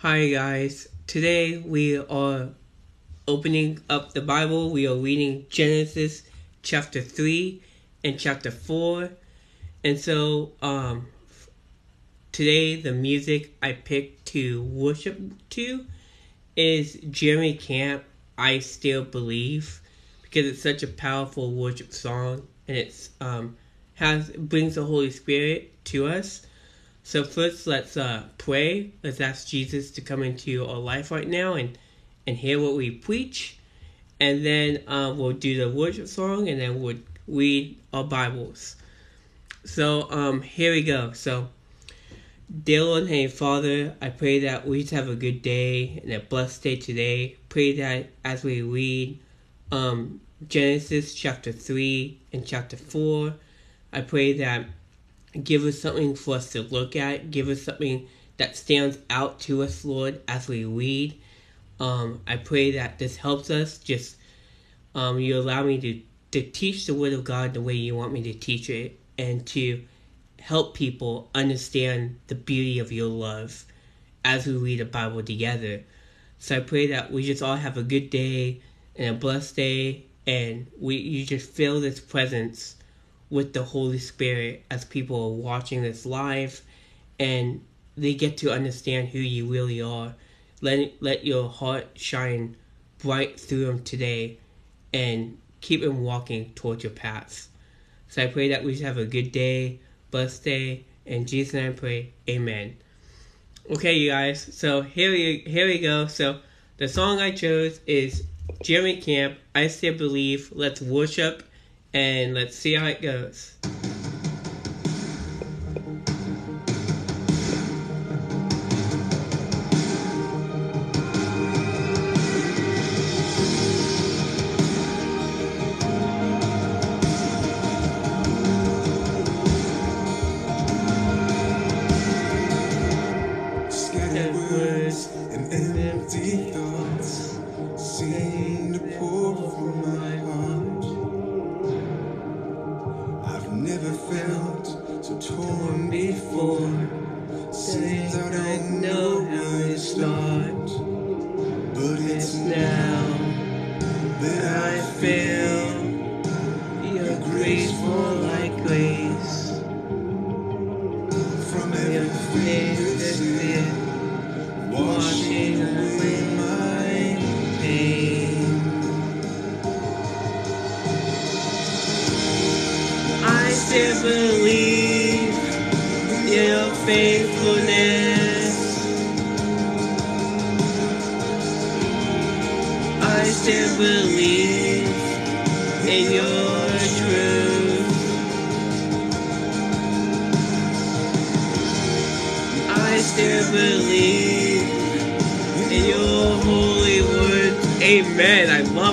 Hi guys. Today we are opening up the Bible. We are reading Genesis chapter 3 and chapter 4. And so um today the music I picked to worship to is Jeremy Camp I Still Believe because it's such a powerful worship song and it's um has brings the Holy Spirit to us. So first, let's uh, pray. Let's ask Jesus to come into our life right now and and hear what we preach, and then uh, we'll do the worship song, and then we'll read our Bibles. So um, here we go. So, dear Lord Heavenly Father, I pray that we just have a good day and a blessed day today. Pray that as we read um, Genesis chapter three and chapter four, I pray that give us something for us to look at. Give us something that stands out to us, Lord, as we read. Um, I pray that this helps us. Just um, you allow me to, to teach the Word of God the way you want me to teach it and to help people understand the beauty of your love as we read the Bible together. So I pray that we just all have a good day and a blessed day and we you just feel this presence with the Holy Spirit as people are watching this live and they get to understand who you really are. Let, let your heart shine bright through them today and keep them walking towards your paths. So I pray that we have a good day, blessed day, and Jesus and I pray, Amen. Okay, you guys. So here we here we go. So the song I chose is Jeremy Camp. I still believe. Let's worship and let's see how it goes.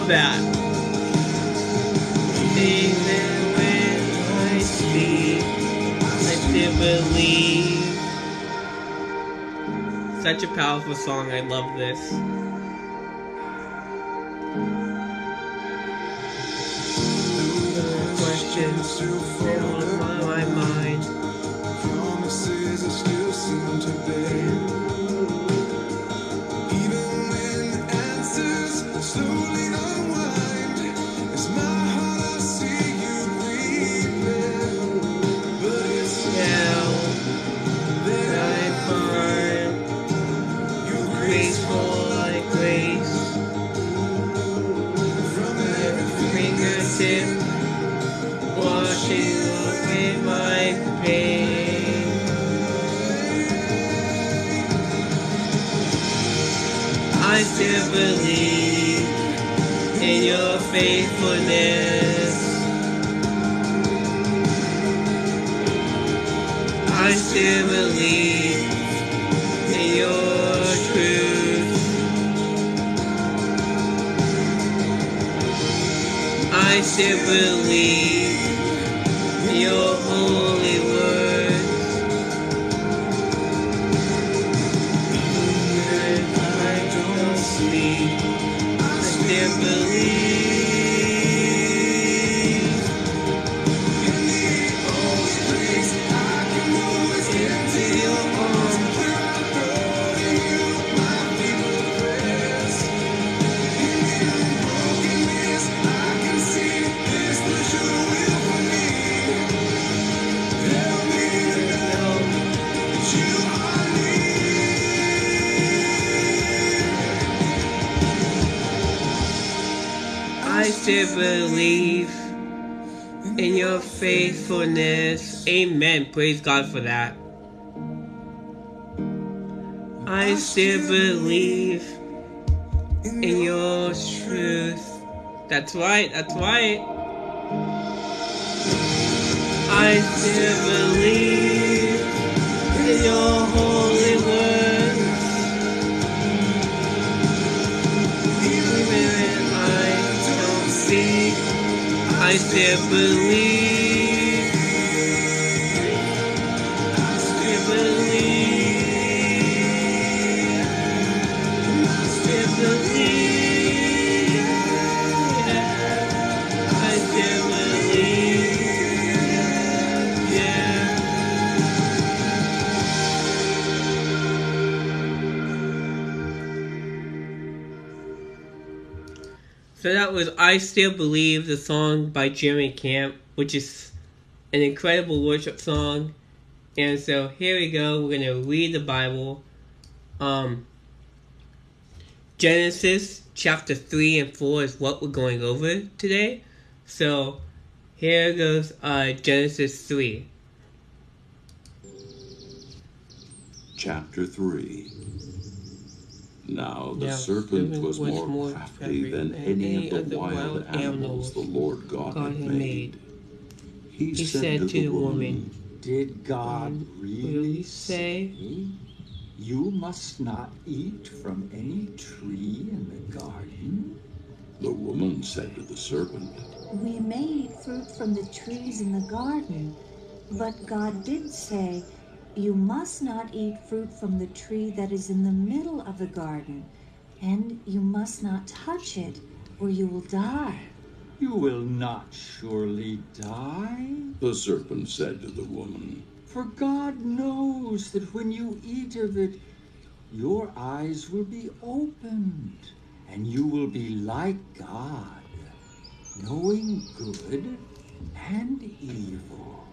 Love that. Even when I speak, I still believe. Such a powerful song. I love this. Questions Still fill Still believe in your faithfulness. I still believe in your truth. I still believe I still faithfulness. Amen. Praise God for that. I still believe in your truth. That's right, that's right. I still believe in your holy word. Even when I don't see, I still believe. So that was I Still Believe, the song by Jeremy Camp, which is an incredible worship song. And so here we go. We're going to read the Bible. Um, Genesis chapter 3 and 4 is what we're going over today. So here goes uh, Genesis 3. Chapter 3 Now the Now, serpent serpent was was more more crafty crafty than than any of the wild animals the Lord God God had had made. made. He He said to the woman, Did God really Really say, say, You must not eat from any tree in the garden? The woman said to the serpent, We may eat fruit from the trees in the garden, hmm. but God did say, You must not eat fruit from the tree that is in the middle of the garden, and you must not touch it, or you will die. You will not surely die. The serpent said to the woman, For God knows that when you eat of it, your eyes will be opened, and you will be like God, knowing good and evil.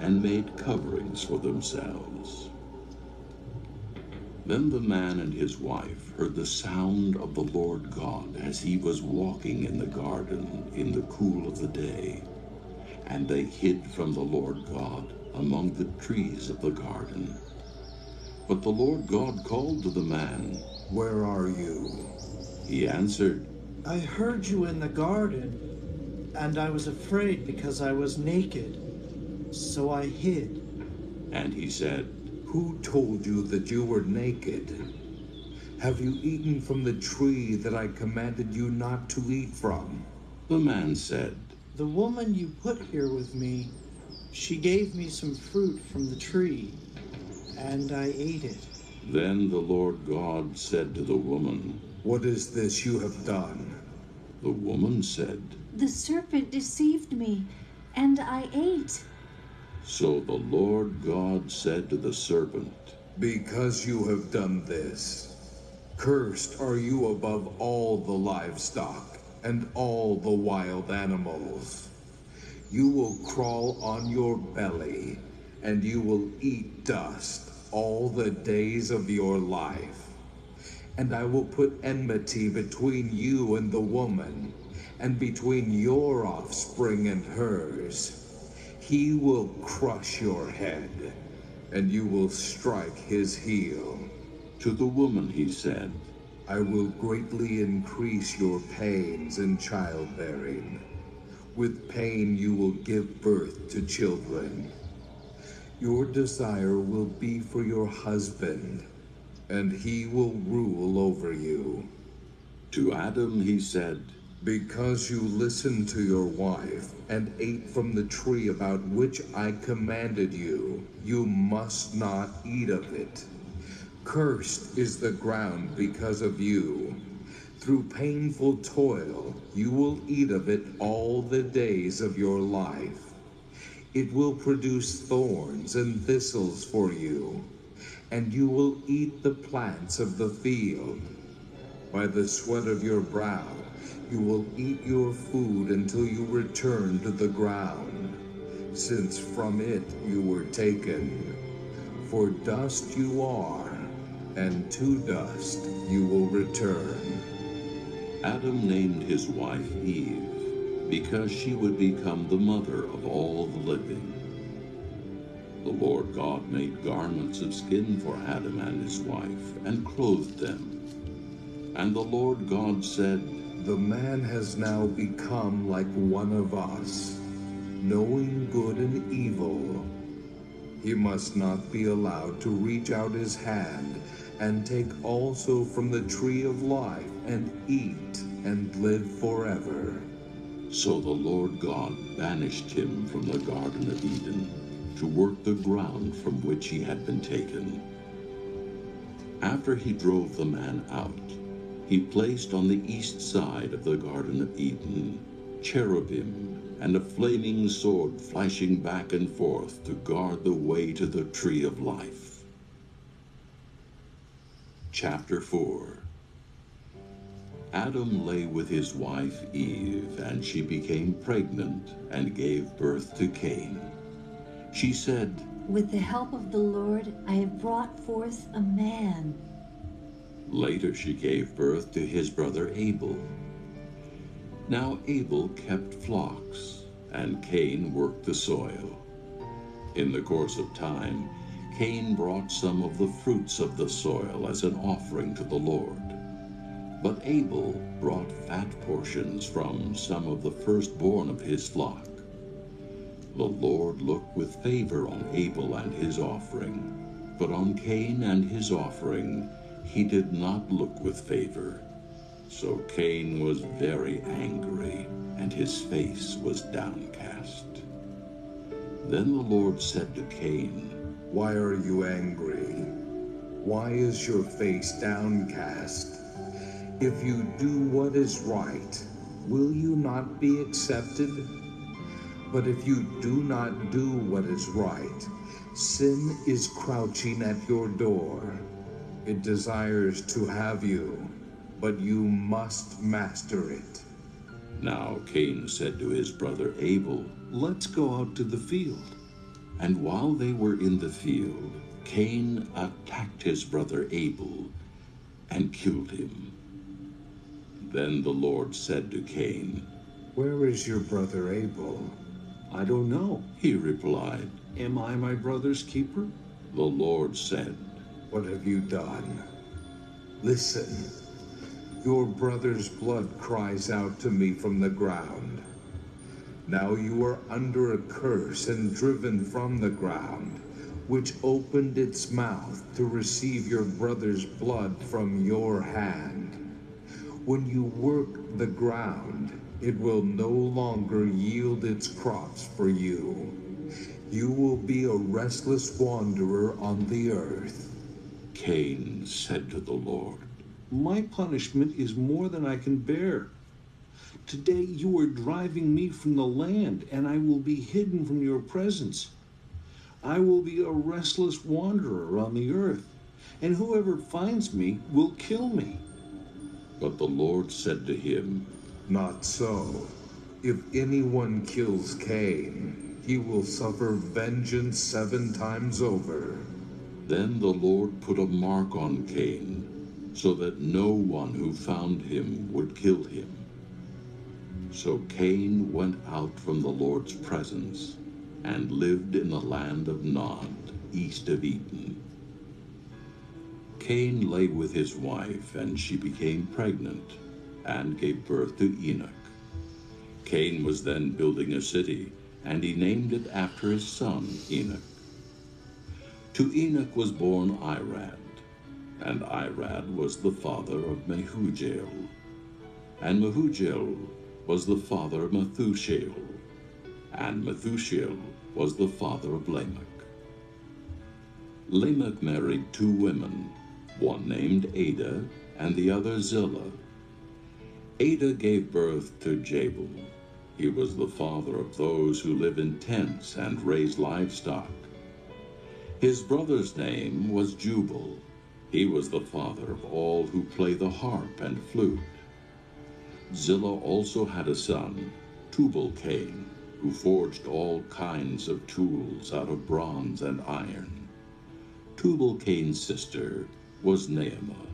and made coverings for themselves. Then the man and his wife heard the sound of the Lord God as he was walking in the garden in the cool of the day. And they hid from the Lord God among the trees of the garden. But the Lord God called to the man. Where are you? He answered, I heard you in the garden, and I was afraid because I was naked, so I hid. and he said, Who told you that you were naked? Have you eaten from the tree that I commanded you not to eat from? The man said, The woman you put here with me, she gave me some fruit from the tree, and I ate it. Then the Lord God said to the woman, What is this you have done? The woman said, The serpent deceived me, and I ate. So the Lord God said to the serpent, Because you have done this, cursed are you above all the livestock and all the wild animals. You will crawl on your belly, and you will eat dust all the days of your life. And I will put enmity between you and the woman, and between your offspring and hers. He will crush your head, and you will strike his heel. To the woman he said, I will greatly increase your pains in childbearing. With pain you will give birth to children. Your desire will be for your husband, and he will rule over you. To Adam he said, Because you listened to your wife and ate from the tree about which I commanded you, you must not eat of it. Cursed is the ground because of you. Through painful toil, you will eat of it all the days of your life. It will produce thorns and thistles for you, and you will eat the plants of the field. By the sweat of your brow, you will eat your food until you return to the ground, since from it you were taken. For dust you are, and to dust you will return. Adam named his wife Eve because she would become the mother of all the living. The Lord God made garments of skin for Adam and his wife and clothed them. And the Lord God said, The man has now become like one of us, knowing good and evil. He must not be allowed to reach out his hand and take also from the tree of life and eat and live forever. So the Lord God banished him from the Garden of Eden to work the ground from which he had been taken. After he drove the man out, he placed on the east side of the Garden of Eden cherubim and a flaming sword flashing back and forth to guard the way to the tree of life. Chapter 4 Adam lay with his wife Eve, and she became pregnant and gave birth to Cain. She said, With the help of the Lord, I have brought forth a man. Later she gave birth to his brother Abel. Now Abel kept flocks, and Cain worked the soil. In the course of time, Cain brought some of the fruits of the soil as an offering to the Lord. But Abel brought fat portions from some of the firstborn of his flock. The Lord looked with favor on Abel and his offering, but on Cain and his offering he did not look with favor. So Cain was very angry, and his face was downcast. Then the Lord said to Cain, Why are you angry? Why is your face downcast? If you do what is right, will you not be accepted? But if you do not do what is right, sin is crouching at your door. It desires to have you, but you must master it. Now Cain said to his brother Abel, Let's go out to the field. And while they were in the field, Cain attacked his brother Abel and killed him. Then the Lord said to Cain, Where is your brother Abel? I don't know. He replied, Am I my brother's keeper? The Lord said, What have you done? Listen, your brother's blood cries out to me from the ground. Now you are under a curse and driven from the ground, which opened its mouth to receive your brother's blood from your hand. When you work the ground, it will no longer yield its crops for you. You will be a restless wanderer on the earth. Cain said to the Lord, My punishment is more than I can bear. Today you are driving me from the land, and I will be hidden from your presence. I will be a restless wanderer on the earth, and whoever finds me will kill me. But the Lord said to him, Not so. If anyone kills Cain, he will suffer vengeance seven times over. Then the Lord put a mark on Cain, so that no one who found him would kill him. So Cain went out from the Lord's presence and lived in the land of Nod, east of Eden. Cain lay with his wife, and she became pregnant and gave birth to Enoch. Cain was then building a city, and he named it after his son Enoch. To Enoch was born Irad, and Irad was the father of Mehujael, and Mehujael was the father of Methushael, and Methushael was the father of Lamech. Lamech married two women, one named Adah and the other Zillah. Adah gave birth to Jabal. He was the father of those who live in tents and raise livestock. His brother's name was Jubal. He was the father of all who play the harp and flute. Zillah also had a son, Tubal Cain, who forged all kinds of tools out of bronze and iron. Tubal Cain's sister was Naamah.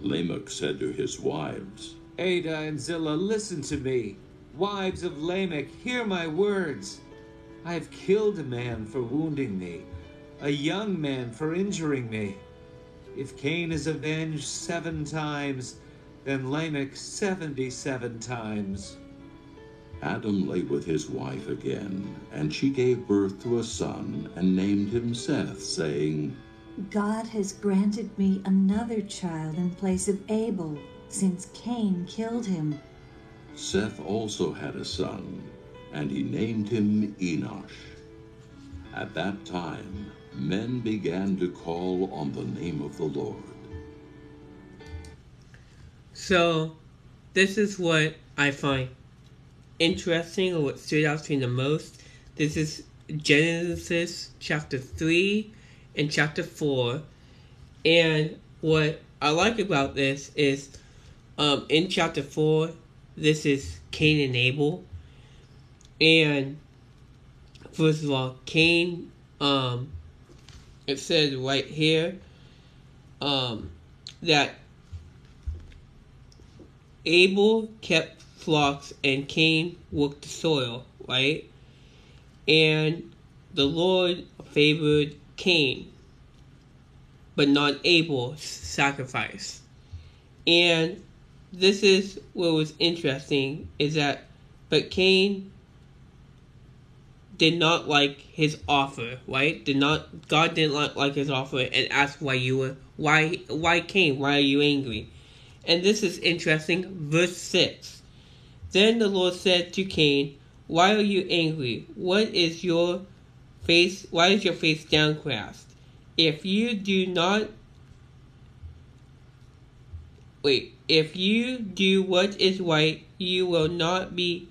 Lamech said to his wives, Adah and Zillah, listen to me. Wives of Lamech, hear my words. I have killed a man for wounding me, a young man for injuring me. If Cain is avenged seven times, then Lamech seventy-seven times. Adam lay with his wife again, and she gave birth to a son and named him Seth, saying, God has granted me another child in place of Abel, since Cain killed him. Seth also had a son, and he named him Enosh. At that time, men began to call on the name of the Lord. So, this is what I find interesting or what stood out to me the most. This is Genesis chapter 3 and chapter 4. And what I like about this is um, in chapter 4, this is Cain and Abel. And first of all, Cain, um, it says right here um, that Abel kept flocks and Cain worked the soil, right? And the Lord favored Cain, but not Abel's sacrifice. And this is what was interesting is that, but Cain did not like his offer, right? Did not God didn't like, like his offer and asked why you were why why Cain, why are you angry? And this is interesting, verse six. Then the Lord said to Cain, Why are you angry? What is your face why is your face downcast? If you do not wait, if you do what is right, you will not be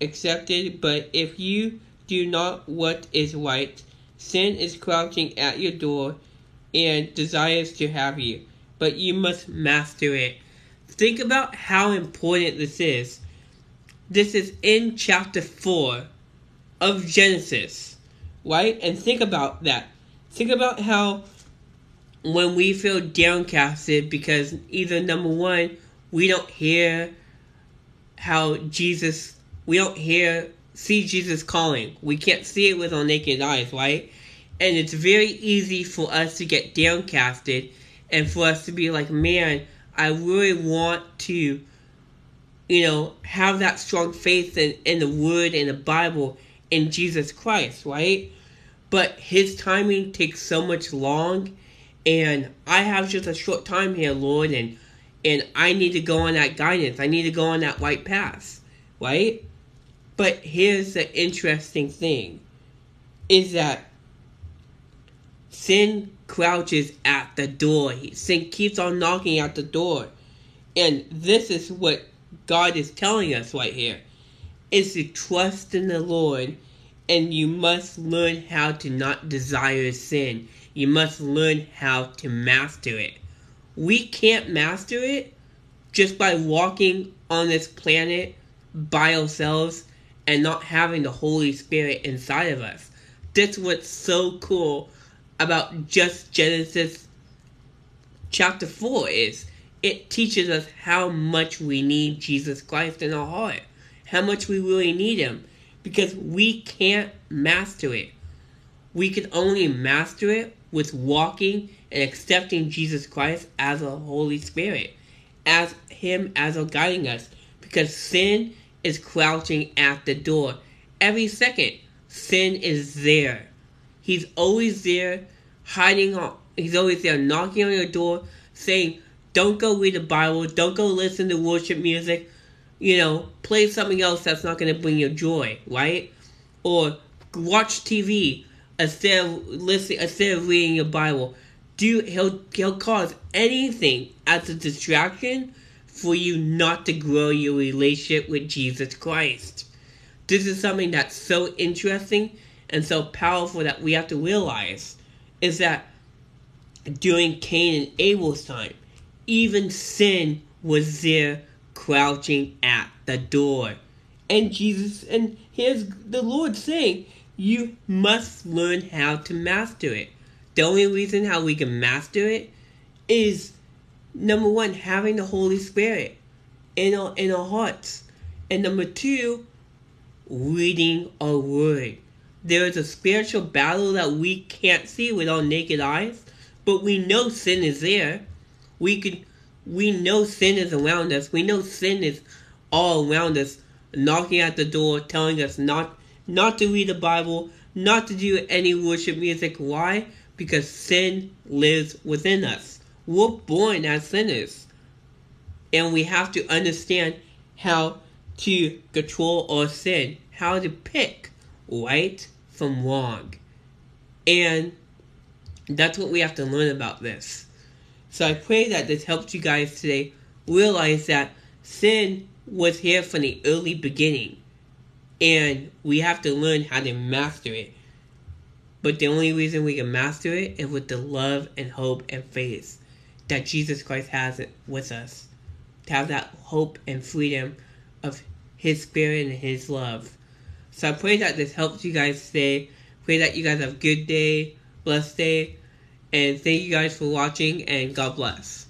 accepted, but if you do not what is right, sin is crouching at your door and desires to have you, but you must master it. Think about how important this is. This is in chapter 4 of Genesis, right? And think about that. Think about how when we feel downcasted because either number one, we don't hear how Jesus, we don't hear, see Jesus calling. We can't see it with our naked eyes, right? And it's very easy for us to get downcasted and for us to be like, man, I really want to, you know, have that strong faith in, in the Word and the Bible in Jesus Christ, right? But His timing takes so much long, and I have just a short time here, Lord, and and I need to go on that guidance. I need to go on that right path, right? But here's the interesting thing: is that sin crouches at the door. Sin keeps on knocking at the door. And this is what God is telling us right here. Is to trust in the Lord and you must learn how to not desire sin. You must learn how to master it. We can't master it just by walking on this planet by ourselves and not having the Holy Spirit inside of us. That's what's so cool about just Genesis chapter 4 is it teaches us how much we need Jesus Christ in our heart. How much we really need him because we can't master it. We can only master it with walking and accepting Jesus Christ as a Holy Spirit, as him as a guiding us because sin is crouching at the door. Every second, sin is there. He's always there, hiding on. He's always there, knocking on your door, saying, "Don't go read the Bible. Don't go listen to worship music. You know, play something else that's not going to bring you joy, right? Or watch TV instead of listening, instead of reading your Bible. Do he'll he'll cause anything as a distraction for you not to grow your relationship with Jesus Christ. This is something that's so interesting and so powerful that we have to realize is that during Cain and Abel's time, even sin was there crouching at the door. And Jesus, and here's the Lord saying, you must learn how to master it. The only reason how we can master it is number one, having the Holy Spirit in our in our hearts. And number two, reading our word. There is a spiritual battle that we can't see with our naked eyes, but we know sin is there. We can we know sin is around us. We know sin is all around us, knocking at the door, telling us not not to read the Bible, not to do any worship music. Why? Because sin lives within us. We're born as sinners. And we have to understand how to control our sin, how to pick right from wrong. And that's what we have to learn about this. So I pray that this helps you guys today realize that sin was here from the early beginning. And we have to learn how to master it. But the only reason we can master it is with the love and hope and faith that Jesus Christ has it with us. To have that hope and freedom of His Spirit and His love. So I pray that this helps you guys today. Pray that you guys have a good day, blessed day, and thank you guys for watching, and God bless.